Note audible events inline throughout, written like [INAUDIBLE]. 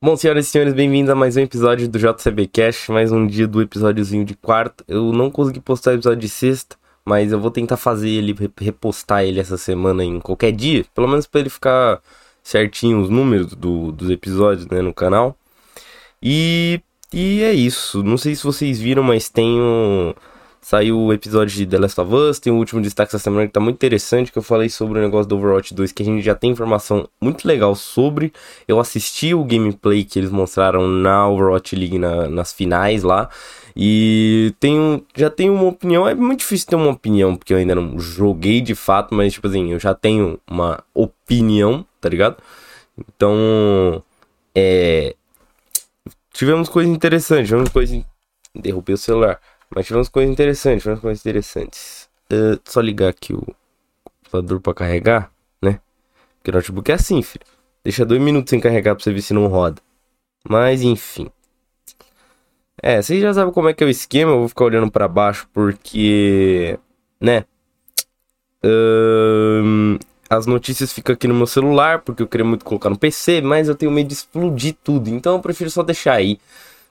Bom, senhoras e senhores, bem-vindos a mais um episódio do JCB Cash, mais um dia do episódiozinho de quarta. Eu não consegui postar o episódio de sexta, mas eu vou tentar fazer ele, repostar ele essa semana em qualquer dia, pelo menos para ele ficar certinho os números do, dos episódios, né, no canal. E, e é isso. Não sei se vocês viram, mas tenho Saiu o episódio de The Last of Us, tem o último destaque essa semana que tá muito interessante, que eu falei sobre o negócio do Overwatch 2, que a gente já tem informação muito legal sobre. Eu assisti o gameplay que eles mostraram na Overwatch League na, nas finais lá. E tenho, já tenho uma opinião, é muito difícil ter uma opinião, porque eu ainda não joguei de fato, mas tipo assim, eu já tenho uma opinião, tá ligado? Então, é... Tivemos coisas interessantes, tivemos coisas... Derrubei o celular. Mas tivemos coisas interessantes, tivemos coisas interessantes. Uh, só ligar aqui o computador pra carregar, né? Porque o notebook é assim, filho. Deixa dois minutos sem carregar pra você ver se não roda. Mas enfim. É, vocês já sabem como é que é o esquema. Eu vou ficar olhando para baixo porque, né? As notícias ficam aqui no meu celular porque eu queria muito colocar no PC, mas eu tenho medo de explodir tudo. Então eu prefiro só deixar aí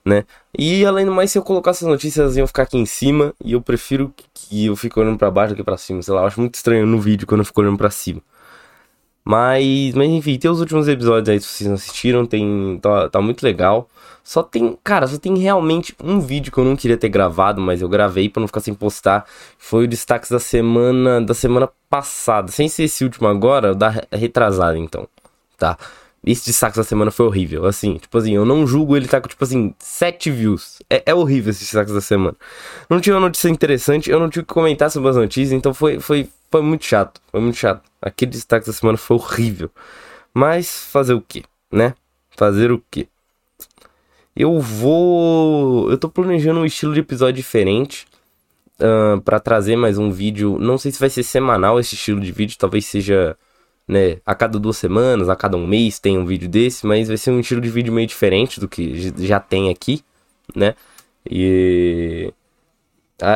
né? E além do mais, se eu colocar essas notícias, elas iam ficar aqui em cima e eu prefiro que eu fique olhando para baixo do que para cima, sei lá, eu acho muito estranho no vídeo quando eu fico olhando para cima. Mas, mas enfim, tem os últimos episódios aí, se vocês não assistiram, tem tá, tá muito legal. Só tem, cara, só tem realmente um vídeo que eu não queria ter gravado, mas eu gravei para não ficar sem postar. Foi o destaques da semana da semana passada, sem ser esse último agora, da retrasada então, tá? Esse destaque da semana foi horrível. Assim, tipo assim, eu não julgo ele tá com, tipo assim, 7 views. É, é horrível esse destaque da semana. Não tinha uma notícia interessante, eu não tive que comentar sobre as notícias, então foi, foi, foi muito chato. Foi muito chato. Aquele destaque da semana foi horrível. Mas fazer o que, né? Fazer o que? Eu vou. Eu tô planejando um estilo de episódio diferente. Uh, para trazer mais um vídeo. Não sei se vai ser semanal esse estilo de vídeo, talvez seja né, a cada duas semanas, a cada um mês tem um vídeo desse, mas vai ser um estilo de vídeo meio diferente do que já tem aqui, né? E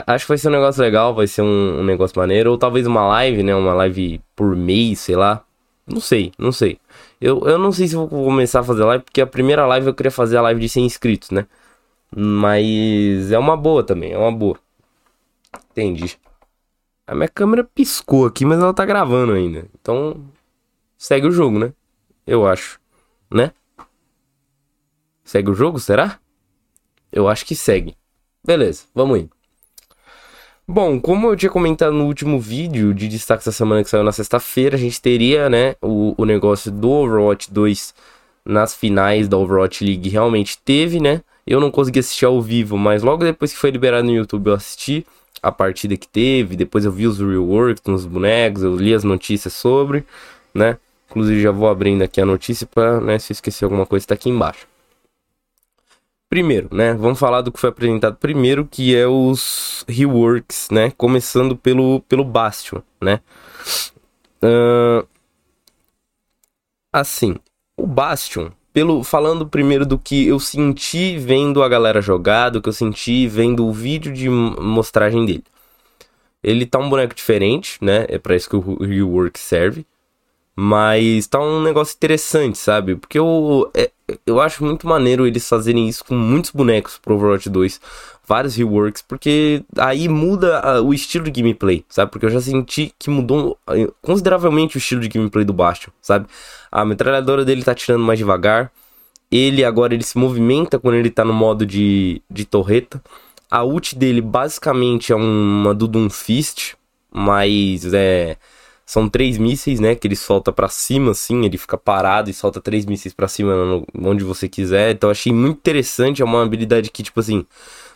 acho que vai ser um negócio legal, vai ser um, um, negócio maneiro, ou talvez uma live, né, uma live por mês, sei lá. Não sei, não sei. Eu, eu não sei se vou começar a fazer live, porque a primeira live eu queria fazer a live de 100 inscritos, né? Mas é uma boa também, é uma boa. Entendi. A minha câmera piscou aqui, mas ela tá gravando ainda. Então, segue o jogo, né? Eu acho. Né? Segue o jogo, será? Eu acho que segue. Beleza, vamos aí. Bom, como eu tinha comentado no último vídeo de destaque da semana que saiu na sexta-feira, a gente teria, né, o, o negócio do Overwatch 2 nas finais da Overwatch League. Realmente teve, né? Eu não consegui assistir ao vivo, mas logo depois que foi liberado no YouTube eu assisti a partida que teve. Depois eu vi os reworks nos bonecos, eu li as notícias sobre, né? Inclusive já vou abrindo aqui a notícia para, né, se esquecer alguma coisa, está aqui embaixo. Primeiro, né, vamos falar do que foi apresentado primeiro, que é os reworks, né, começando pelo, pelo Bastion, né. Uh, assim, o Bastion, pelo falando primeiro do que eu senti vendo a galera jogar, do que eu senti vendo o vídeo de mostragem dele. Ele tá um boneco diferente, né? É para isso que o rework serve. Mas tá um negócio interessante, sabe? Porque eu, é, eu acho muito maneiro eles fazerem isso com muitos bonecos pro Overwatch 2. Vários reworks, porque aí muda o estilo de gameplay, sabe? Porque eu já senti que mudou eh, consideravelmente o estilo de gameplay do Bastion, sabe? A metralhadora dele tá tirando mais devagar. Ele agora ele se movimenta quando ele tá no modo de, de torreta. A ult dele basicamente é uma do Doom Fist, mas é são três mísseis, né? Que ele solta para cima, assim. Ele fica parado e solta três mísseis para cima no, onde você quiser. Então achei muito interessante. É uma habilidade que, tipo assim,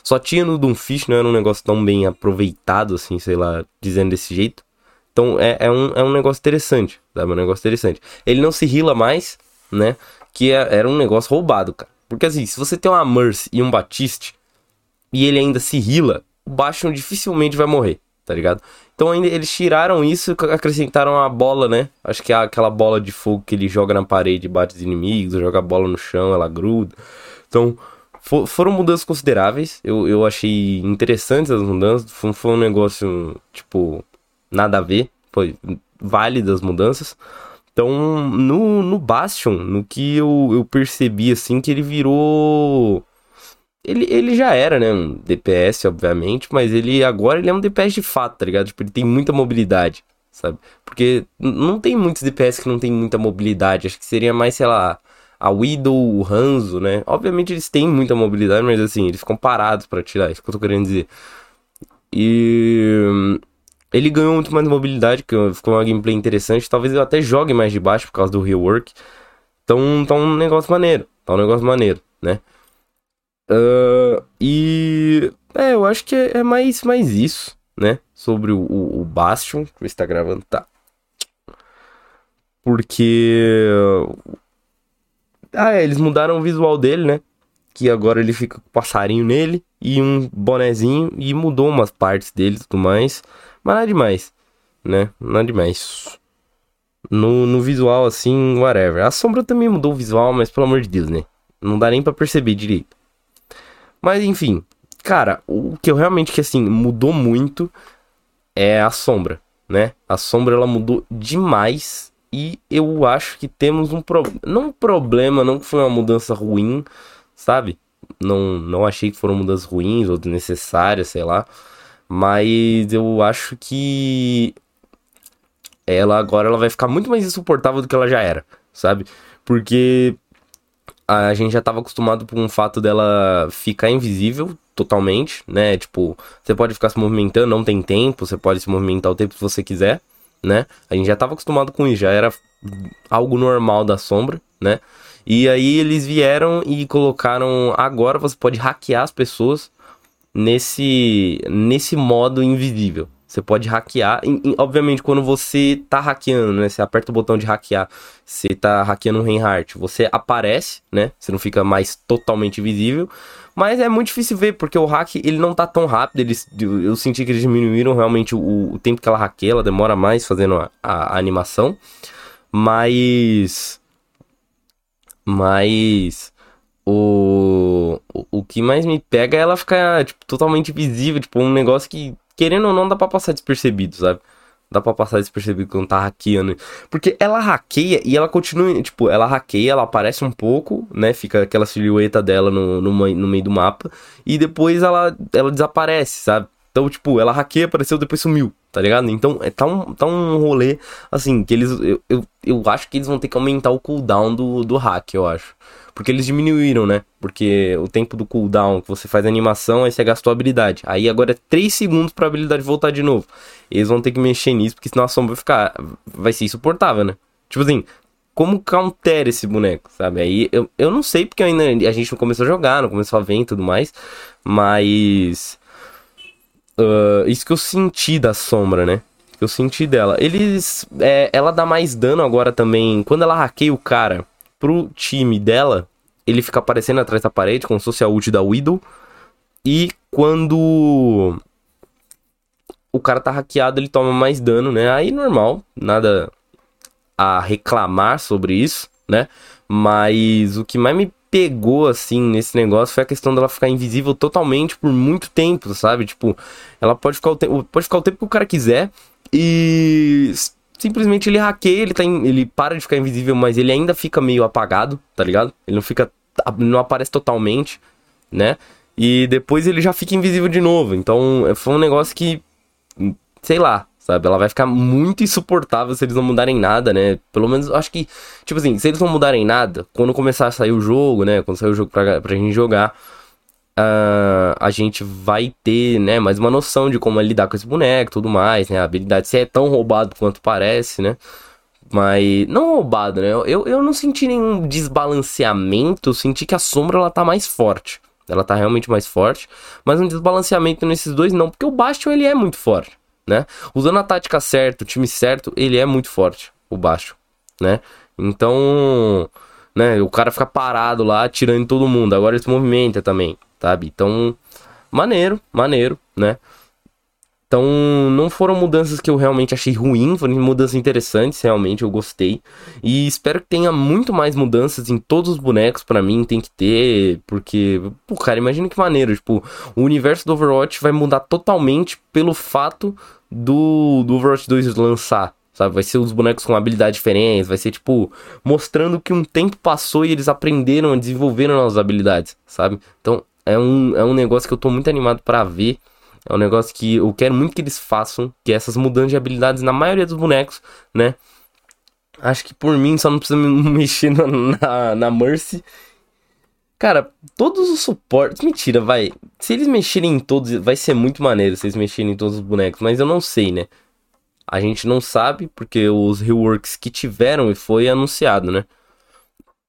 só tinha no Doomfish, não era um negócio tão bem aproveitado, assim, sei lá, dizendo desse jeito. Então é, é, um, é um negócio interessante, sabe? É um negócio interessante. Ele não se rila mais, né? Que é, era um negócio roubado, cara. Porque assim, se você tem uma Mercy e um Batiste, e ele ainda se rila, o Bastion dificilmente vai morrer, tá ligado? Então eles tiraram isso e acrescentaram a bola, né? Acho que é aquela bola de fogo que ele joga na parede, bate os inimigos, joga a bola no chão, ela gruda. Então for, foram mudanças consideráveis. Eu, eu achei interessantes as mudanças. Foi, foi um negócio, tipo, nada a ver. Foi válidas mudanças. Então, no, no Bastion, no que eu, eu percebi, assim, que ele virou... Ele, ele já era, né, um DPS, obviamente, mas ele agora ele é um DPS de fato, tá ligado? Tipo, ele tem muita mobilidade, sabe? Porque não tem muitos DPS que não tem muita mobilidade. Acho que seria mais, sei lá, a Widow, o Hanzo, né? Obviamente eles têm muita mobilidade, mas assim, eles ficam parados para tirar, isso que eu tô querendo dizer. E ele ganhou muito mais mobilidade, que ficou uma gameplay interessante. Talvez eu até jogue mais de baixo por causa do rework. Então tá um negócio maneiro. Tá um negócio maneiro, né? Uh, e é, eu acho que é, é, mais, mais isso, né? Sobre o, o, o Bastion, que está gravando, tá? Porque ah, é, eles mudaram o visual dele, né? Que agora ele fica com passarinho nele e um bonezinho e mudou umas partes dele e tudo mais. Mas nada demais, né? Nada demais. No, no visual, assim, whatever. A sombra também mudou o visual, mas pelo amor de Deus, né? Não dá nem pra perceber direito. Mas enfim, cara, o que eu realmente que assim mudou muito é a sombra, né? A sombra ela mudou demais e eu acho que temos um problema. Não um problema, não que foi uma mudança ruim, sabe? Não, não achei que foram mudanças ruins ou desnecessárias, sei lá. Mas eu acho que ela agora ela vai ficar muito mais insuportável do que ela já era, sabe? Porque a gente já estava acostumado com o fato dela ficar invisível totalmente, né? Tipo, você pode ficar se movimentando, não tem tempo, você pode se movimentar o tempo que você quiser né? A gente já estava acostumado com isso, já era algo normal da sombra, né? E aí eles vieram e colocaram agora você pode hackear as pessoas nesse nesse modo invisível. Você pode hackear, e, e, obviamente quando você tá hackeando, né, você aperta o botão de hackear, você tá hackeando um Reinhardt, você aparece, né? Você não fica mais totalmente visível, mas é muito difícil ver, porque o hack ele não tá tão rápido. Eles, eu senti que eles diminuíram realmente o, o tempo que ela hackeia, ela demora mais fazendo a, a, a animação. Mas. Mas. O, o, que mais me pega é ela ficar tipo, totalmente visível, tipo, um negócio que, querendo ou não, dá pra passar despercebido, sabe? dá pra passar despercebido quando tá hackeando. Porque ela hackeia e ela continua, tipo, ela hackeia, ela aparece um pouco, né? Fica aquela silhueta dela no, no, no meio do mapa. E depois ela, ela desaparece, sabe? Então, tipo, ela hackeia, apareceu, depois sumiu, tá ligado? Então, é, tá, um, tá um rolê, assim, que eles. Eu, eu, eu acho que eles vão ter que aumentar o cooldown do, do hack, eu acho. Porque eles diminuíram, né? Porque o tempo do cooldown que você faz a animação, aí você gastou a habilidade. Aí agora é 3 segundos pra habilidade voltar de novo. Eles vão ter que mexer nisso, porque senão a sombra vai ficar. Vai ser insuportável, né? Tipo assim, como counter esse boneco, sabe? Aí eu, eu não sei, porque ainda a gente não começou a jogar, não começou a ver e tudo mais. Mas. Uh, isso que eu senti da sombra, né? Eu senti dela. Eles. É, ela dá mais dano agora também. Quando ela hackeia o cara pro time dela, ele fica aparecendo atrás da parede, como se fosse a ult da Widow. E quando o cara tá hackeado, ele toma mais dano, né? Aí normal, nada a reclamar sobre isso, né? Mas o que mais me pegou assim nesse negócio foi a questão dela ficar invisível totalmente por muito tempo, sabe? Tipo, ela pode ficar o pode ficar o tempo que o cara quiser e simplesmente ele hackeia, ele, tá em, ele para de ficar invisível, mas ele ainda fica meio apagado, tá ligado? Ele não fica. não aparece totalmente, né? E depois ele já fica invisível de novo. Então foi um negócio que. Sei lá, sabe? Ela vai ficar muito insuportável se eles não mudarem nada, né? Pelo menos, acho que, tipo assim, se eles não mudarem nada, quando começar a sair o jogo, né? Quando sair o jogo pra, pra gente jogar, uh, a gente vai ter, né, mais uma noção de como é lidar com esse boneco tudo mais, né? A habilidade se é tão roubado quanto parece, né? Mas não roubado, né? Eu, eu não senti nenhum desbalanceamento, senti que a sombra ela tá mais forte. Ela tá realmente mais forte, mas um desbalanceamento nesses dois não, porque o Bastion ele é muito forte, né? Usando a tática certa, o time certo, ele é muito forte, o Bastion, né? Então, né, o cara fica parado lá, tirando todo mundo. Agora ele se movimenta também sabe? Então, maneiro, maneiro, né? Então, não foram mudanças que eu realmente achei ruim, foram mudanças interessantes, realmente eu gostei. E espero que tenha muito mais mudanças em todos os bonecos para mim, tem que ter, porque, pô, cara, imagina que maneiro, tipo, o universo do Overwatch vai mudar totalmente pelo fato do, do Overwatch 2 lançar, sabe? Vai ser os bonecos com habilidades diferentes, vai ser tipo mostrando que um tempo passou e eles aprenderam, desenvolveram novas habilidades, sabe? Então é um, é um negócio que eu tô muito animado para ver. É um negócio que eu quero muito que eles façam, que é essas mudanças de habilidades na maioria dos bonecos, né? Acho que por mim só não precisa [LAUGHS] mexer na, na, na Mercy. Cara, todos os suportes. Mentira, vai. Se eles mexerem em todos, vai ser muito maneiro se eles mexerem em todos os bonecos, mas eu não sei, né? A gente não sabe, porque os reworks que tiveram e foi anunciado, né?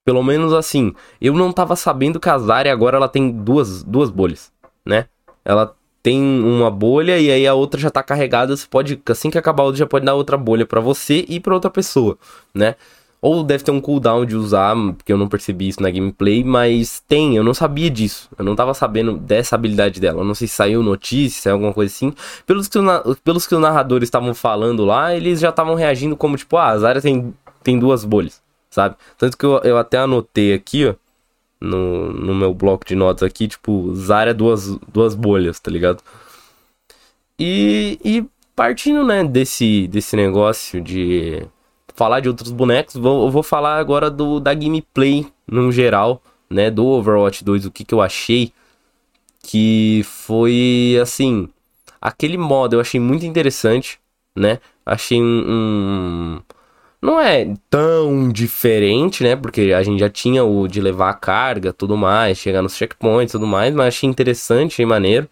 Pelo menos assim, eu não tava sabendo que a Zarya agora ela tem duas, duas bolhas, né? Ela tem uma bolha e aí a outra já tá carregada, você pode, assim que acabar a outra, já pode dar outra bolha para você e para outra pessoa, né? Ou deve ter um cooldown de usar, porque eu não percebi isso na gameplay, mas tem, eu não sabia disso. Eu não tava sabendo dessa habilidade dela. Eu não sei se saiu notícia, se alguma coisa assim. Pelos que, pelos que os narradores estavam falando lá, eles já estavam reagindo como tipo, ah, as áreas tem, tem duas bolhas, sabe? Tanto que eu, eu até anotei aqui, ó no, no meu bloco de notas aqui, tipo, Zarya duas, duas bolhas, tá ligado? E, e partindo, né, desse, desse negócio de falar de outros bonecos, vou, eu vou falar agora do, da gameplay no geral, né, do Overwatch 2, o que, que eu achei, que foi, assim, aquele modo eu achei muito interessante, né, achei um, um não é tão diferente, né? Porque a gente já tinha o de levar a carga, tudo mais, chegar nos checkpoints, tudo mais, mas achei interessante, achei maneiro.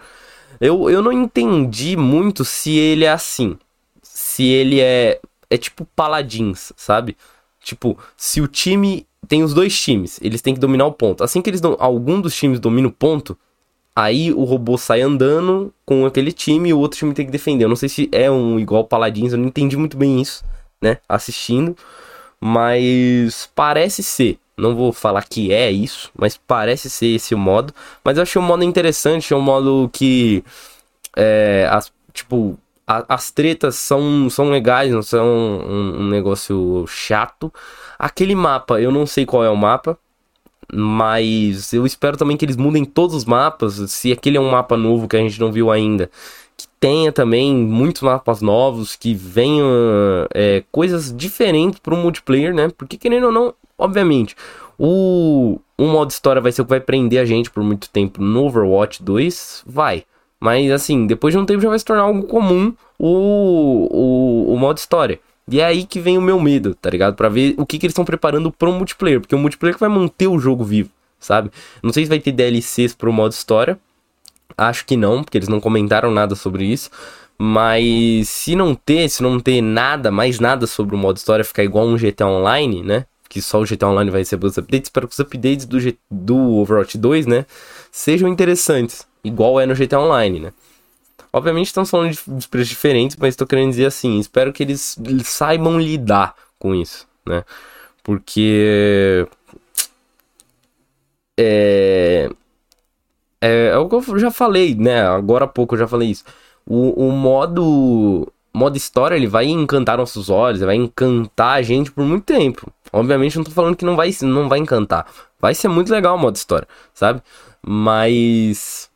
Eu, eu não entendi muito se ele é assim. Se ele é é tipo paladins, sabe? Tipo, se o time tem os dois times, eles têm que dominar o ponto. Assim que eles algum dos times domina o ponto, aí o robô sai andando com aquele time e o outro time tem que defender. Eu não sei se é um igual paladins, eu não entendi muito bem isso né, assistindo, mas parece ser. Não vou falar que é isso, mas parece ser esse o modo. Mas eu achei um modo interessante, é um modo que é, as, tipo, a, as tretas são, são legais, não são um, um negócio chato. Aquele mapa, eu não sei qual é o mapa, mas eu espero também que eles mudem todos os mapas. Se aquele é um mapa novo que a gente não viu ainda, que tenha também muitos mapas novos, que venham é, coisas diferentes para o multiplayer, né? Porque querendo ou não, obviamente, o, o modo história vai ser o que vai prender a gente por muito tempo no Overwatch 2, vai. Mas assim, depois de um tempo já vai se tornar algo comum o, o, o modo história. E é aí que vem o meu medo, tá ligado? Pra ver o que, que eles estão preparando pro multiplayer. Porque o multiplayer que vai manter o jogo vivo, sabe? Não sei se vai ter DLCs pro modo história. Acho que não, porque eles não comentaram nada sobre isso. Mas se não ter, se não ter nada, mais nada sobre o modo história, ficar igual um GTA Online, né? Que só o GTA Online vai receber os updates. Espero que os updates do, G do Overwatch 2, né? Sejam interessantes. Igual é no GTA Online, né? Obviamente estamos falando de, preços diferentes, mas estou querendo dizer assim, espero que eles saibam lidar com isso, né? Porque é, é, é o que eu já falei, né? Agora há pouco eu já falei isso. O, o modo modo história, ele vai encantar nossos olhos, vai encantar a gente por muito tempo. Obviamente, não tô falando que não vai, não vai encantar. Vai ser muito legal o modo história, sabe? Mas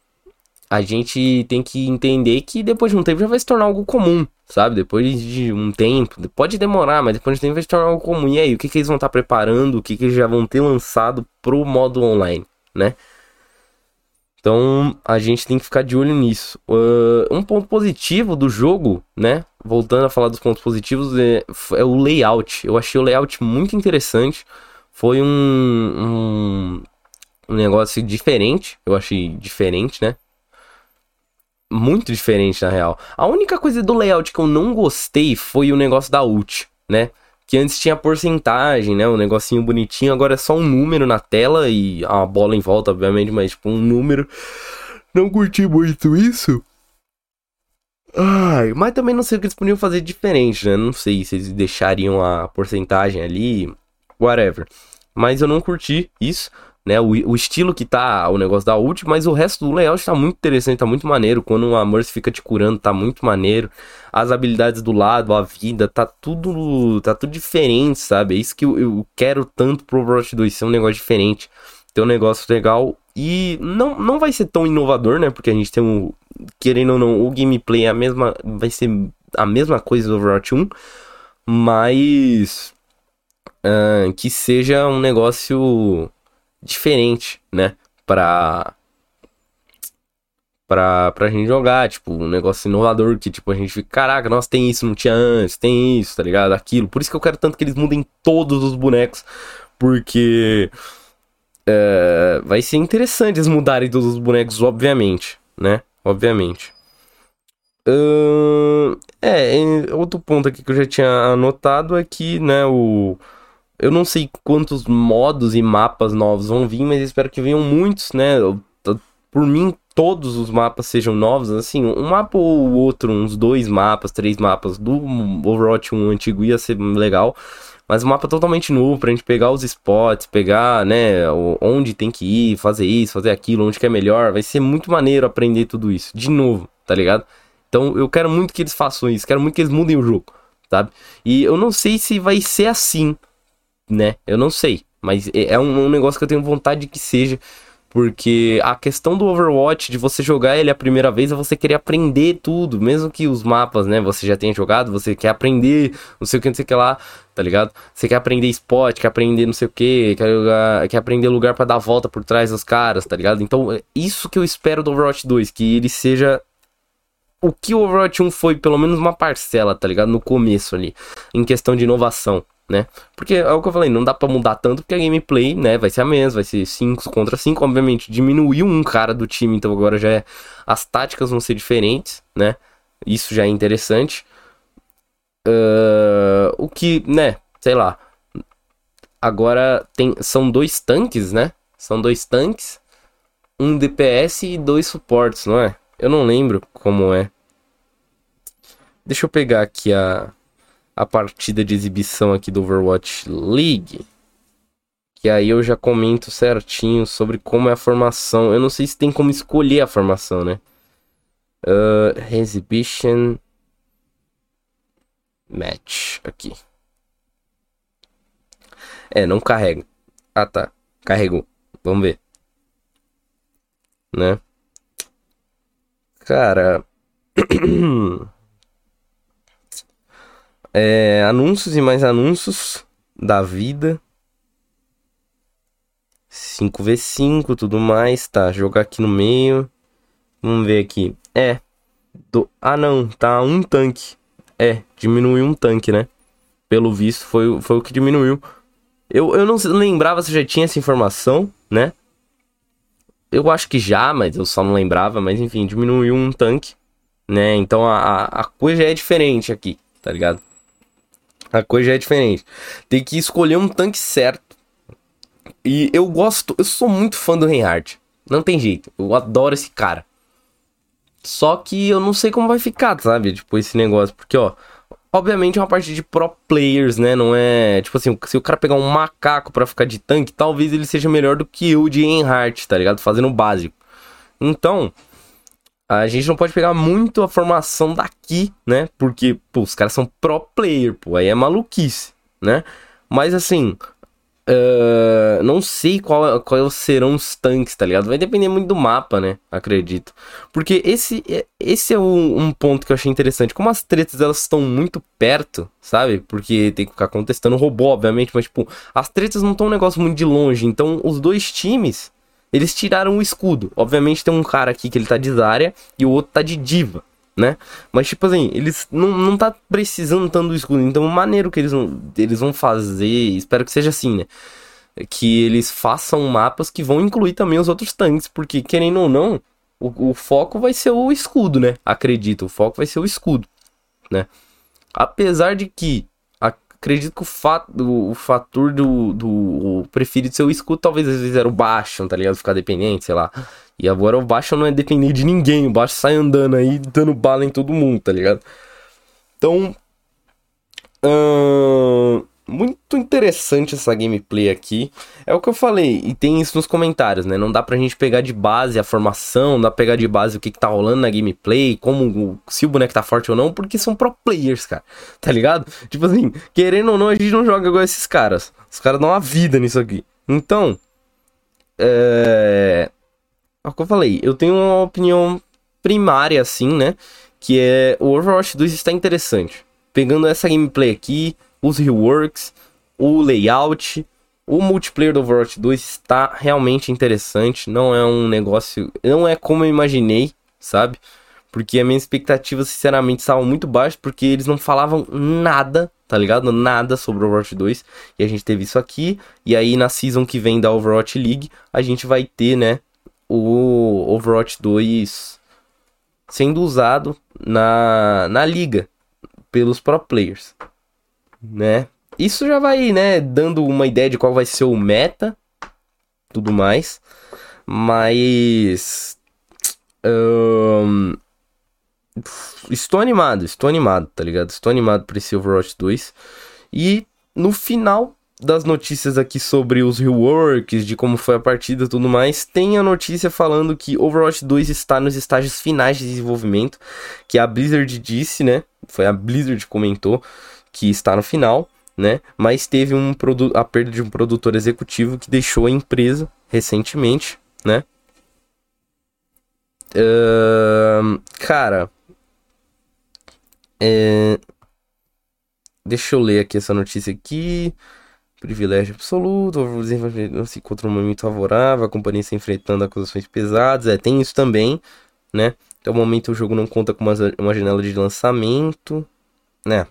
a gente tem que entender que depois de um tempo já vai se tornar algo comum, sabe? Depois de um tempo, pode demorar, mas depois de um tempo vai se tornar algo comum. E aí, o que, que eles vão estar preparando? O que, que eles já vão ter lançado pro modo online, né? Então a gente tem que ficar de olho nisso. Uh, um ponto positivo do jogo, né? Voltando a falar dos pontos positivos, é, é o layout. Eu achei o layout muito interessante. Foi um, um, um negócio diferente. Eu achei diferente, né? Muito diferente, na real. A única coisa do layout que eu não gostei foi o negócio da ult, né? Que antes tinha porcentagem, né? Um negocinho bonitinho, agora é só um número na tela e a bola em volta, obviamente, mas tipo um número. Não curti muito isso. Ai, mas também não sei o que eles podiam fazer diferente, né? Não sei se eles deixariam a porcentagem ali, whatever. Mas eu não curti isso né? O, o, estilo que tá o negócio da ult, mas o resto do layout tá muito interessante, tá muito maneiro. Quando a Mercy fica te curando, tá muito maneiro. As habilidades do lado, a vida, tá tudo tá tudo diferente, sabe? É isso que eu, eu quero tanto pro Overwatch 2, ser um negócio diferente. Ter um negócio legal e não, não vai ser tão inovador, né? Porque a gente tem um querendo ou não, o gameplay é a mesma vai ser a mesma coisa do Overwatch 1. mas uh, que seja um negócio diferente, né? Pra, pra, pra gente jogar, tipo, um negócio inovador que, tipo, a gente fica, caraca, nossa, tem isso, não tinha antes, tem isso, tá ligado? Aquilo. Por isso que eu quero tanto que eles mudem todos os bonecos, porque é, vai ser interessante eles mudarem todos os bonecos, obviamente, né? Obviamente. Uh, é, outro ponto aqui que eu já tinha anotado é que, né, o... Eu não sei quantos modos e mapas novos vão vir, mas espero que venham muitos, né? Por mim, todos os mapas sejam novos, assim, um mapa ou outro, uns dois mapas, três mapas do Overwatch 1 antigo ia ser legal. Mas um mapa totalmente novo pra gente pegar os spots, pegar, né, onde tem que ir, fazer isso, fazer aquilo, onde que é melhor. Vai ser muito maneiro aprender tudo isso. De novo, tá ligado? Então eu quero muito que eles façam isso, quero muito que eles mudem o jogo, sabe? E eu não sei se vai ser assim, né? Eu não sei. Mas é, é um, um negócio que eu tenho vontade de que seja. Porque a questão do Overwatch, de você jogar ele a primeira vez, é você querer aprender tudo. Mesmo que os mapas, né, você já tenha jogado, você quer aprender, não sei o que, não sei o que lá, tá ligado? Você quer aprender spot, quer aprender não sei o que, quer, quer aprender lugar para dar volta por trás dos caras, tá ligado? Então, é isso que eu espero do Overwatch 2, que ele seja o que o Overwatch 1 foi, pelo menos uma parcela, tá ligado? No começo ali, em questão de inovação né? Porque é o que eu falei, não dá para mudar tanto porque a gameplay, né, vai ser a mesma, vai ser 5 contra 5, obviamente diminuiu um cara do time, então agora já é as táticas vão ser diferentes, né? Isso já é interessante. Uh, o que, né, sei lá. Agora tem são dois tanques, né? São dois tanques, um DPS e dois suportes, não é? Eu não lembro como é. Deixa eu pegar aqui a a partida de exibição aqui do Overwatch League. Que aí eu já comento certinho sobre como é a formação. Eu não sei se tem como escolher a formação, né? Uh, exhibition Match. Aqui. É, não carrega. Ah, tá. Carregou. Vamos ver. Né? Cara. [CLEARS THROAT] É, anúncios e mais anúncios da vida. 5v5, tudo mais, tá? Jogar aqui no meio. Vamos ver aqui. É. Do... Ah, não, tá um tanque. É, diminuiu um tanque, né? Pelo visto, foi, foi o que diminuiu. Eu, eu não lembrava se já tinha essa informação, né? Eu acho que já, mas eu só não lembrava. Mas enfim, diminuiu um tanque, né? Então a, a coisa é diferente aqui, tá ligado? A coisa é diferente. Tem que escolher um tanque certo. E eu gosto, eu sou muito fã do Reinhardt. Não tem jeito, eu adoro esse cara. Só que eu não sei como vai ficar, sabe? Tipo, esse negócio. Porque, ó, obviamente é uma parte de pro players, né? Não é. Tipo assim, se o cara pegar um macaco para ficar de tanque, talvez ele seja melhor do que eu de Reinhardt, tá ligado? Fazendo o básico. Então, a gente não pode pegar muito a formação daqui, né? Porque, pô, os caras são pro player, pô, aí é maluquice, né? Mas assim, uh, não sei qual, qual serão os tanques, tá ligado? Vai depender muito do mapa, né? Acredito. Porque esse, esse é um, um ponto que eu achei interessante. Como as tretas elas estão muito perto, sabe? Porque tem que ficar contestando o robô, obviamente, mas tipo, as tretas não estão um negócio muito de longe. Então, os dois times eles tiraram o escudo. Obviamente tem um cara aqui que ele tá de Zarya e o outro tá de Diva, né? Mas tipo assim, eles não, não tá precisando tanto do escudo. Então o maneiro que eles vão, eles vão fazer, espero que seja assim, né? Que eles façam mapas que vão incluir também os outros tanques. Porque, querendo ou não, o, o foco vai ser o escudo, né? Acredito, o foco vai ser o escudo, né? Apesar de que acredito que o, fato, o, fator do, do preferido ser o escudo, talvez às vezes era o baixo, tá ligado? Ficar dependente, sei lá. E agora o baixo não é dependente de ninguém, o baixo sai andando aí, dando bala em todo mundo, tá ligado? Então. Hum, muito interessante essa gameplay aqui. É o que eu falei, e tem isso nos comentários, né? Não dá pra gente pegar de base a formação, não dá pra pegar de base o que, que tá rolando na gameplay, como se o boneco tá forte ou não, porque são pro players, cara. [LAUGHS] Tá ligado? Tipo assim, querendo ou não, a gente não joga igual esses caras. Os caras dão uma vida nisso aqui. Então, é. É o que eu falei, eu tenho uma opinião primária, assim, né? Que é o Overwatch 2 está interessante pegando essa gameplay aqui, os reworks, o layout, o multiplayer do Overwatch 2 está realmente interessante. Não é um negócio. Não é como eu imaginei, sabe? Porque a minha expectativa, sinceramente, estava muito baixa, porque eles não falavam nada, tá ligado? Nada sobre Overwatch 2. E a gente teve isso aqui. E aí na season que vem da Overwatch League, a gente vai ter, né? O Overwatch 2 sendo usado na, na liga pelos pro players, né? Isso já vai, né, dando uma ideia de qual vai ser o meta, tudo mais. Mas um, estou animado, estou animado, tá ligado? Estou animado para esse Overwatch 2. E no final das notícias aqui sobre os reworks, de como foi a partida e tudo mais, tem a notícia falando que Overwatch 2 está nos estágios finais de desenvolvimento, que a Blizzard disse, né? Foi a Blizzard que comentou que está no final, né? Mas teve um a perda de um produtor executivo que deixou a empresa recentemente, né? Uh, cara, é... deixa eu ler aqui essa notícia aqui. Privilégio absoluto, desenvolvimento se encontra um momento favorável, a companhia está enfrentando acusações pesadas, é, tem isso também, né? Até o momento o jogo não conta com uma, uma janela de lançamento, né?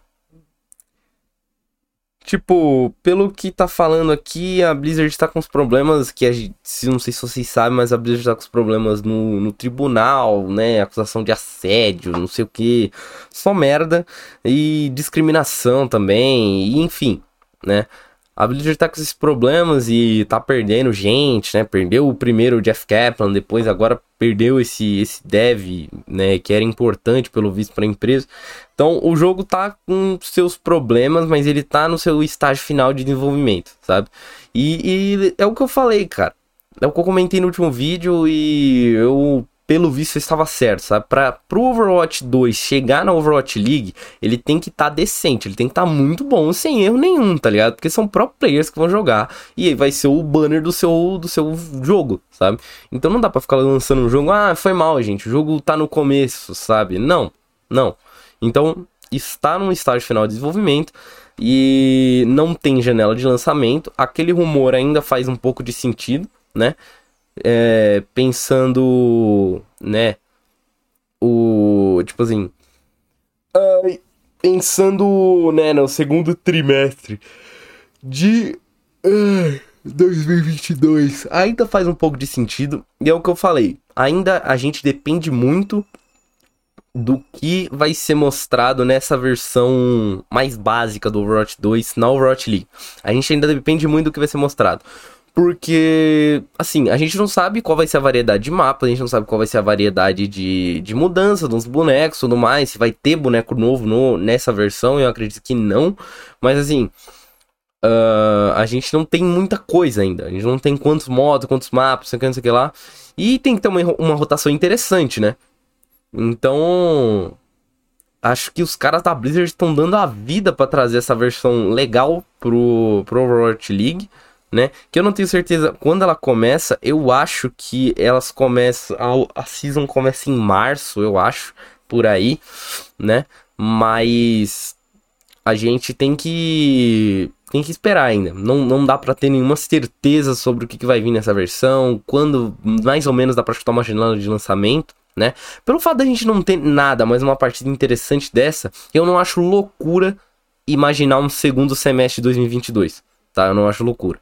Tipo, pelo que tá falando aqui, a Blizzard tá com os problemas que a gente, não sei se vocês sabem, mas a Blizzard tá com os problemas no, no tribunal, né? Acusação de assédio, não sei o que. Só merda. E discriminação também, e enfim, né? A Blizzard tá com esses problemas e tá perdendo gente, né? Perdeu o primeiro Jeff Kaplan, depois agora perdeu esse, esse dev, né? Que era importante pelo visto para a empresa. Então o jogo tá com seus problemas, mas ele tá no seu estágio final de desenvolvimento, sabe? E, e é o que eu falei, cara. É o que eu comentei no último vídeo e eu pelo visto estava certo, sabe? Para pro Overwatch 2 chegar na Overwatch League, ele tem que estar tá decente, ele tem que estar tá muito bom, sem erro nenhum, tá ligado? Porque são pro players que vão jogar e aí vai ser o banner do seu do seu jogo, sabe? Então não dá para ficar lançando um jogo, ah, foi mal, gente, o jogo tá no começo, sabe? Não. Não. Então, está num estágio final de desenvolvimento e não tem janela de lançamento. Aquele rumor ainda faz um pouco de sentido, né? É, pensando, né, o, tipo assim, ai, pensando, né, no segundo trimestre de ai, 2022, ainda faz um pouco de sentido, e é o que eu falei, ainda a gente depende muito do que vai ser mostrado nessa versão mais básica do Overwatch 2 na Overwatch League. A gente ainda depende muito do que vai ser mostrado. Porque, assim, a gente não sabe qual vai ser a variedade de mapa, a gente não sabe qual vai ser a variedade de, de mudança dos bonecos e tudo mais, se vai ter boneco novo no, nessa versão, eu acredito que não. Mas, assim, uh, a gente não tem muita coisa ainda. A gente não tem quantos modos, quantos mapas, não sei o que, não sei o que lá. E tem que ter uma, uma rotação interessante, né? Então, acho que os caras da Blizzard estão dando a vida para trazer essa versão legal pro, pro Overwatch League né? Que eu não tenho certeza quando ela começa. Eu acho que elas começam. A, a season começa em março, eu acho, por aí, né? Mas a gente tem que tem que esperar ainda. Não, não dá para ter nenhuma certeza sobre o que, que vai vir nessa versão, quando mais ou menos dá para chutar uma janela de lançamento, né? Pelo fato da gente não ter nada, mas uma partida interessante dessa, eu não acho loucura imaginar um segundo semestre de 2022, tá? Eu não acho loucura.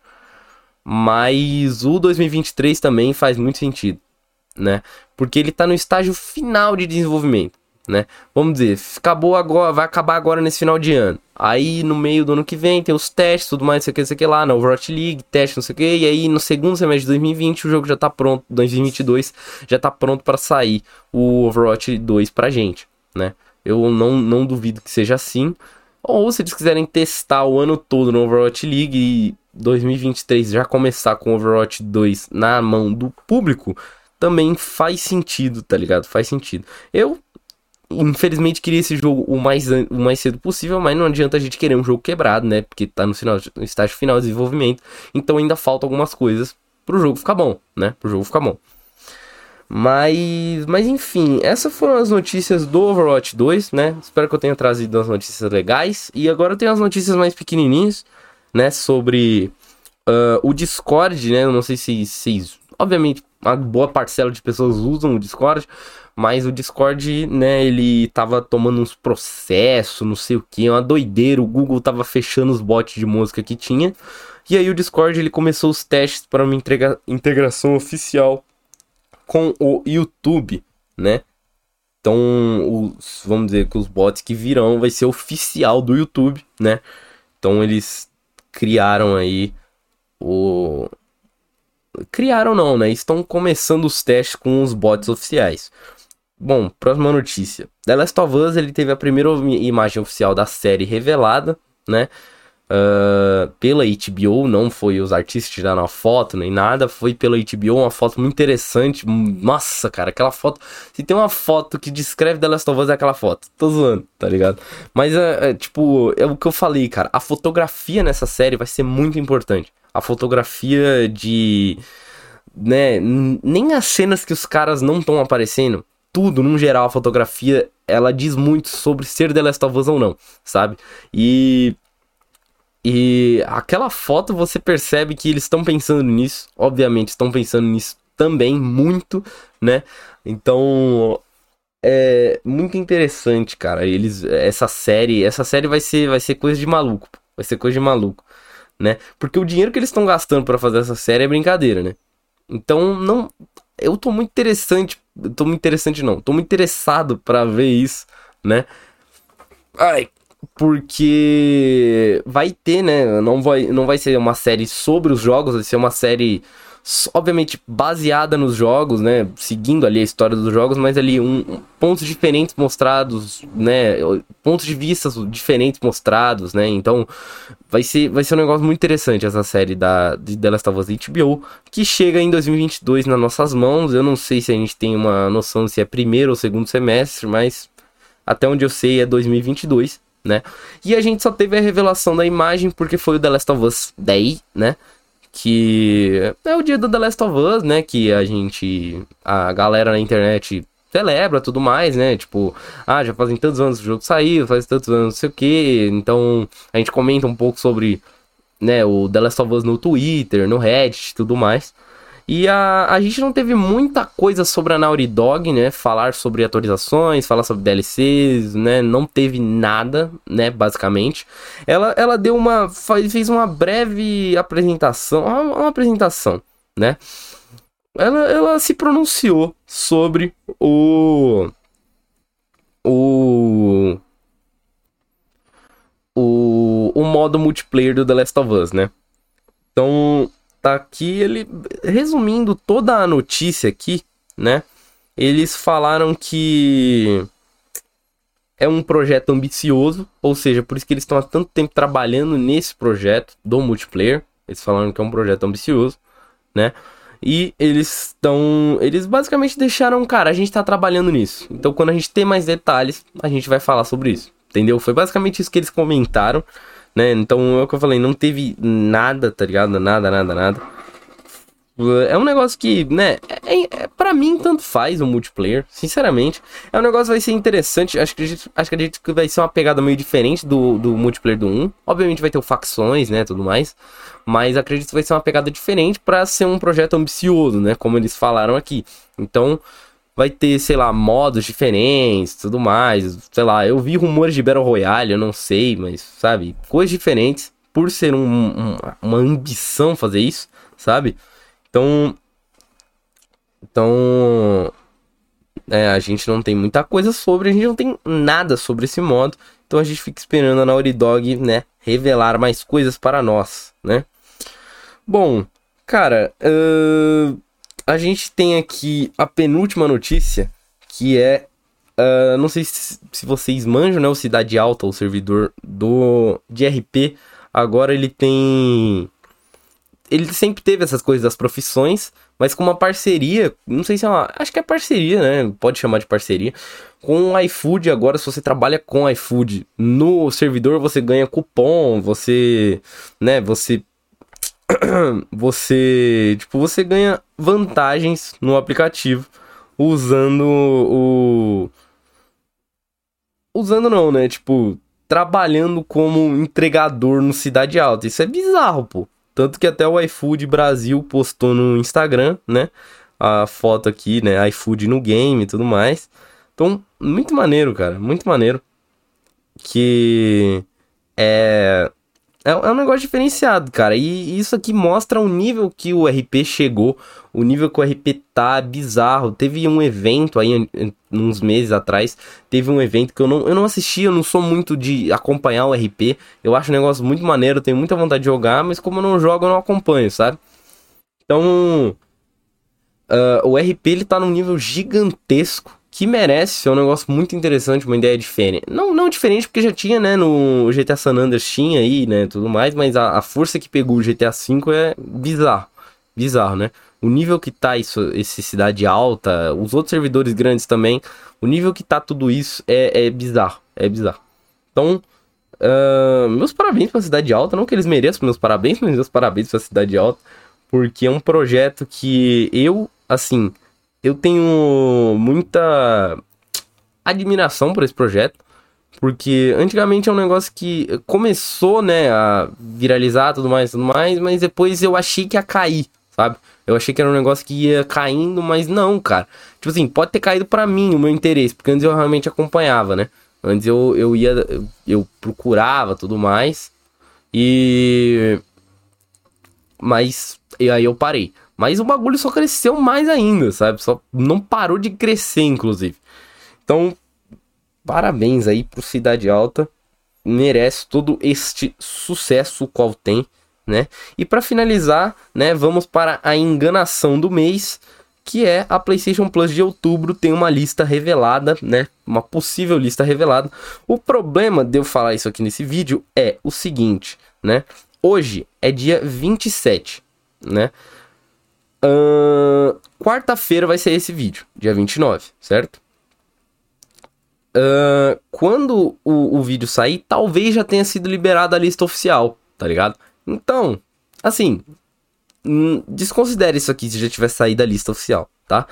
Mas o 2023 também faz muito sentido, né? Porque ele tá no estágio final de desenvolvimento, né? Vamos dizer, acabou agora, vai acabar agora nesse final de ano. Aí no meio do ano que vem tem os testes, tudo mais, não sei o que, não sei o que lá, na Overwatch League, teste, não sei o que, e aí no segundo semestre de 2020 o jogo já tá pronto, 2022 já tá pronto para sair o Overwatch 2 pra gente, né? Eu não, não duvido que seja assim. Ou se eles quiserem testar o ano todo no Overwatch League e 2023 já começar com Overwatch 2 na mão do público, também faz sentido, tá ligado? Faz sentido. Eu, infelizmente, queria esse jogo o mais, o mais cedo possível, mas não adianta a gente querer um jogo quebrado, né? Porque tá no, final, no estágio final de desenvolvimento, então ainda falta algumas coisas pro jogo ficar bom, né? Pro jogo ficar bom. Mas, mas enfim, essas foram as notícias do Overwatch 2, né? Espero que eu tenha trazido as notícias legais. E agora eu tenho as notícias mais pequenininhas, né? Sobre uh, o Discord, né? Eu não sei se vocês. Obviamente, uma boa parcela de pessoas usam o Discord, mas o Discord, né? Ele tava tomando uns processos, não sei o que, uma doideira. O Google tava fechando os bots de música que tinha. E aí o Discord ele começou os testes para uma integra integração oficial com o YouTube, né? Então, os, vamos dizer que os bots que virão vai ser oficial do YouTube, né? Então eles criaram aí o criaram não, né? Estão começando os testes com os bots oficiais. Bom, próxima notícia. The Last of Us ele teve a primeira imagem oficial da série revelada, né? Uh, pela HBO, não foi os artistas tirando a foto nem nada, foi pela HBO, uma foto muito interessante. Nossa, cara, aquela foto. Se tem uma foto que descreve The Last of Us, é aquela foto. Tô zoando, tá ligado? Mas é, é tipo, é o que eu falei, cara. A fotografia nessa série vai ser muito importante. A fotografia de. Né, nem as cenas que os caras não estão aparecendo, tudo, num geral, a fotografia, ela diz muito sobre ser The Last of Us ou não, sabe? E e aquela foto você percebe que eles estão pensando nisso, obviamente estão pensando nisso também muito, né? Então é muito interessante, cara. Eles essa série, essa série vai ser vai ser coisa de maluco, vai ser coisa de maluco, né? Porque o dinheiro que eles estão gastando para fazer essa série é brincadeira, né? Então não eu tô muito interessante, tô muito interessante não, tô muito interessado para ver isso, né? Ai, porque vai ter, né? Não vai, não vai ser uma série sobre os jogos, vai ser uma série obviamente baseada nos jogos, né, seguindo ali a história dos jogos, mas ali um, pontos diferentes mostrados, né, pontos de vista diferentes mostrados, né, então vai ser, vai ser um negócio muito interessante essa série da de The Last of Us HBO, que chega em 2022 nas nossas mãos, eu não sei se a gente tem uma noção se é primeiro ou segundo semestre, mas até onde eu sei é 2022, né? E a gente só teve a revelação da imagem porque foi o The Last of Us Day, né? Que é o dia do The Last of Us, né? Que a gente, a galera na internet celebra tudo mais, né? Tipo, ah, já fazem tantos anos que o jogo saiu, faz tantos anos, não sei o que. Então a gente comenta um pouco sobre, né, o The Last of Us no Twitter, no Reddit tudo mais. E a, a gente não teve muita coisa sobre a Naughty Dog, né? Falar sobre atualizações, falar sobre DLCs, né? Não teve nada, né? Basicamente. Ela, ela deu uma. fez uma breve apresentação. Uma, uma apresentação, né? Ela, ela se pronunciou sobre o. O. O, o modo multiplayer do The Last of Us, né? Então, tá aqui ele resumindo toda a notícia aqui, né? Eles falaram que é um projeto ambicioso, ou seja, por isso que eles estão há tanto tempo trabalhando nesse projeto do multiplayer. Eles falaram que é um projeto ambicioso, né? E eles estão. Eles basicamente deixaram, cara, a gente tá trabalhando nisso. Então, quando a gente tem mais detalhes, a gente vai falar sobre isso. Entendeu? Foi basicamente isso que eles comentaram né? Então é o que eu falei, não teve nada, tá ligado? Nada, nada, nada. É um negócio que, né, é, é, pra mim tanto faz o multiplayer, sinceramente. É um negócio que vai ser interessante, acho que, acho que acredito que vai ser uma pegada meio diferente do, do multiplayer do 1. Obviamente vai ter facções, né, tudo mais. Mas acredito que vai ser uma pegada diferente para ser um projeto ambicioso, né, como eles falaram aqui. Então, vai ter, sei lá, modos diferentes, tudo mais. Sei lá, eu vi rumores de Battle Royale, eu não sei, mas, sabe, coisas diferentes por ser um, um, uma ambição fazer isso, sabe? Então. Então. É, a gente não tem muita coisa sobre, a gente não tem nada sobre esse modo. Então a gente fica esperando a Naughty Dog, né, revelar mais coisas para nós, né? Bom, cara, uh, a gente tem aqui a penúltima notícia, que é. Uh, não sei se, se, vocês manjam, né? O Cidade Alta, o servidor do de RP. Agora ele tem. Ele sempre teve essas coisas das profissões, mas com uma parceria. Não sei se é uma. Acho que é parceria, né? Pode chamar de parceria. Com o iFood. Agora, se você trabalha com iFood no servidor, você ganha cupom, você. Né? Você [CLEARS THROAT] você, tipo, você ganha vantagens no aplicativo, usando o. Usando não, né? Tipo, trabalhando como entregador no Cidade Alta. Isso é bizarro, pô. Tanto que até o iFood Brasil postou no Instagram, né? A foto aqui, né? iFood no game e tudo mais. Então, muito maneiro, cara. Muito maneiro. Que é é, é um negócio diferenciado, cara. E isso aqui mostra o nível que o RP chegou, o nível que o RP tá bizarro. Teve um evento aí, uns meses atrás, teve um evento que eu não, eu não assisti, eu não sou muito de acompanhar o RP. Eu acho o negócio muito maneiro, tenho muita vontade de jogar, mas como eu não jogo, eu não acompanho, sabe? Então, uh, o RP ele tá num nível gigantesco que merece, é um negócio muito interessante, uma ideia diferente. Não, não diferente porque já tinha, né, no GTA San Andreas tinha aí, né, tudo mais, mas a, a força que pegou o GTA V é bizarro, bizarro, né? O nível que tá isso, esse cidade alta, os outros servidores grandes também, o nível que tá tudo isso é, é bizarro, é bizarro. Então, uh, meus parabéns pra Cidade Alta, não que eles mereçam meus parabéns, [LAUGHS] mas meus parabéns pra Cidade Alta, porque é um projeto que eu, assim, eu tenho muita admiração por esse projeto, porque antigamente é um negócio que começou, né, a viralizar tudo mais, tudo mais, mas depois eu achei que ia cair, sabe? Eu achei que era um negócio que ia caindo, mas não, cara. Tipo assim, pode ter caído para mim o meu interesse, porque antes eu realmente acompanhava, né? Antes eu, eu ia, eu procurava tudo mais, e. Mas, e aí eu parei. Mas o bagulho só cresceu mais ainda, sabe? Só não parou de crescer, inclusive. Então, parabéns aí pro Cidade Alta. Merece todo este sucesso qual tem, né? E para finalizar, né, vamos para a enganação do mês, que é a PlayStation Plus de outubro tem uma lista revelada, né? Uma possível lista revelada. O problema de eu falar isso aqui nesse vídeo é o seguinte, né? Hoje é dia 27, né? Uh, Quarta-feira vai ser esse vídeo, dia 29, certo? Uh, quando o, o vídeo sair, talvez já tenha sido liberada a lista oficial, tá ligado? Então, assim, hum, desconsidere isso aqui se já tiver saído a lista oficial, tá?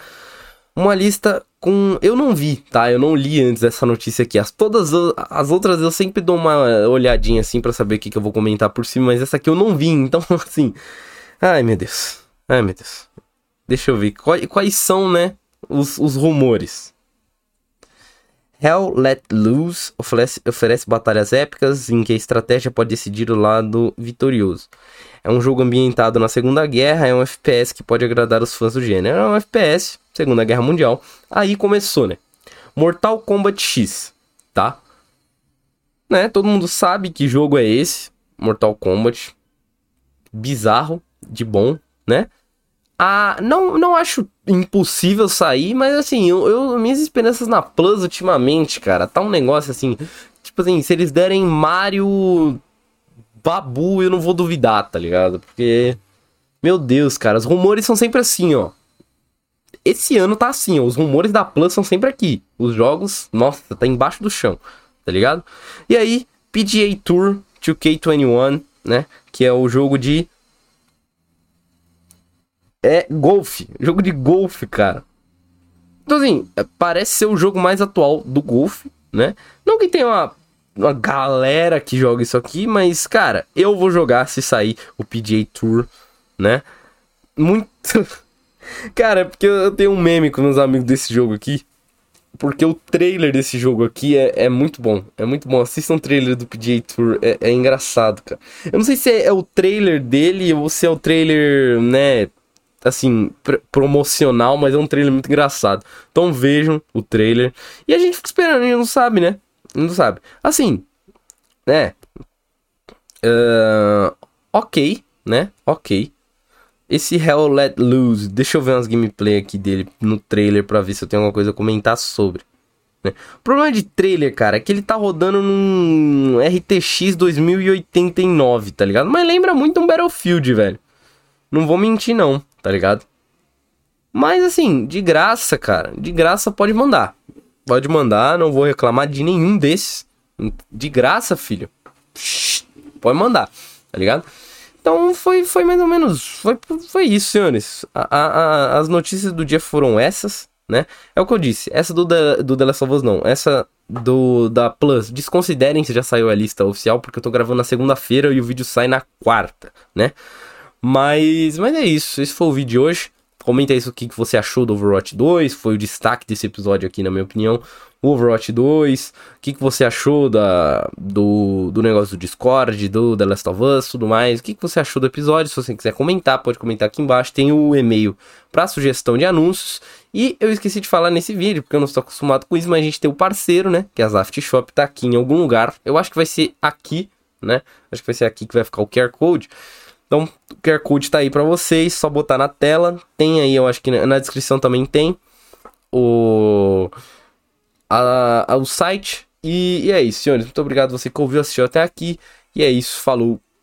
Uma lista com. Eu não vi, tá? Eu não li antes essa notícia aqui. As, todas as outras eu sempre dou uma olhadinha assim para saber o que, que eu vou comentar por cima, mas essa aqui eu não vi, [LAUGHS] então assim. Ai meu Deus. Ai, meu Deus. Deixa eu ver. Quais, quais são, né, os, os rumores? Hell Let Loose oferece, oferece batalhas épicas em que a estratégia pode decidir o lado vitorioso. É um jogo ambientado na Segunda Guerra, é um FPS que pode agradar os fãs do gênero. É um FPS, Segunda Guerra Mundial. Aí começou, né? Mortal Kombat X, tá? Né? Todo mundo sabe que jogo é esse. Mortal Kombat. Bizarro, de bom, né? Ah, não, não acho impossível sair, mas assim, eu, eu, minhas esperanças na Plus ultimamente, cara, tá um negócio assim. Tipo assim, se eles derem Mario Babu, eu não vou duvidar, tá ligado? Porque. Meu Deus, cara, os rumores são sempre assim, ó. Esse ano tá assim, ó. Os rumores da Plus são sempre aqui. Os jogos, nossa, tá embaixo do chão, tá ligado? E aí, PGA Tour 2K21, né? Que é o jogo de é golfe. Jogo de golfe, cara. Então, assim, parece ser o jogo mais atual do golfe, né? Não que tenha uma, uma galera que joga isso aqui, mas, cara, eu vou jogar se sair o PGA Tour, né? Muito. [LAUGHS] cara, é porque eu tenho um meme com meus amigos desse jogo aqui. Porque o trailer desse jogo aqui é, é muito bom. É muito bom. Assistam o trailer do PGA Tour. É, é engraçado, cara. Eu não sei se é, é o trailer dele ou se é o trailer, né? Assim, pr promocional, mas é um trailer muito engraçado. Então vejam o trailer. E a gente fica esperando, a gente não sabe, né? Não sabe. Assim, né? Uh, ok, né? Ok. Esse Hell Let Loose, deixa eu ver umas gameplay aqui dele no trailer pra ver se eu tenho alguma coisa a comentar sobre. Né? O problema de trailer, cara, é que ele tá rodando num RTX 2089, tá ligado? Mas lembra muito um Battlefield, velho. Não vou mentir, não tá ligado? Mas assim, de graça, cara, de graça pode mandar. Pode mandar, não vou reclamar de nenhum desses. De graça, filho. Pode mandar, tá ligado? Então foi, foi mais ou menos. Foi, foi isso, senhores. A, a, a, as notícias do dia foram essas, né? É o que eu disse. Essa do, do The Last of Us não. Essa do da Plus, desconsiderem se já saiu a lista oficial, porque eu tô gravando na segunda-feira e o vídeo sai na quarta, né? Mas, mas é isso. Esse foi o vídeo de hoje. Comenta isso o que você achou do Overwatch 2. Foi o destaque desse episódio aqui, na minha opinião. O Overwatch 2. O que você achou da, do, do negócio do Discord, do The Last of Us, tudo mais. O que você achou do episódio? Se você quiser comentar, pode comentar aqui embaixo. Tem o e-mail para sugestão de anúncios. E eu esqueci de falar nesse vídeo, porque eu não estou acostumado com isso, mas a gente tem o parceiro, né? Que é a Zaft Shop, tá aqui em algum lugar. Eu acho que vai ser aqui, né? Acho que vai ser aqui que vai ficar o QR Code. Então, o QR Code tá aí para vocês, só botar na tela. Tem aí, eu acho que na descrição também tem o, a, a o site. E, e, é isso, senhores. Muito obrigado você que ouviu, assistiu até aqui. E é isso, falou.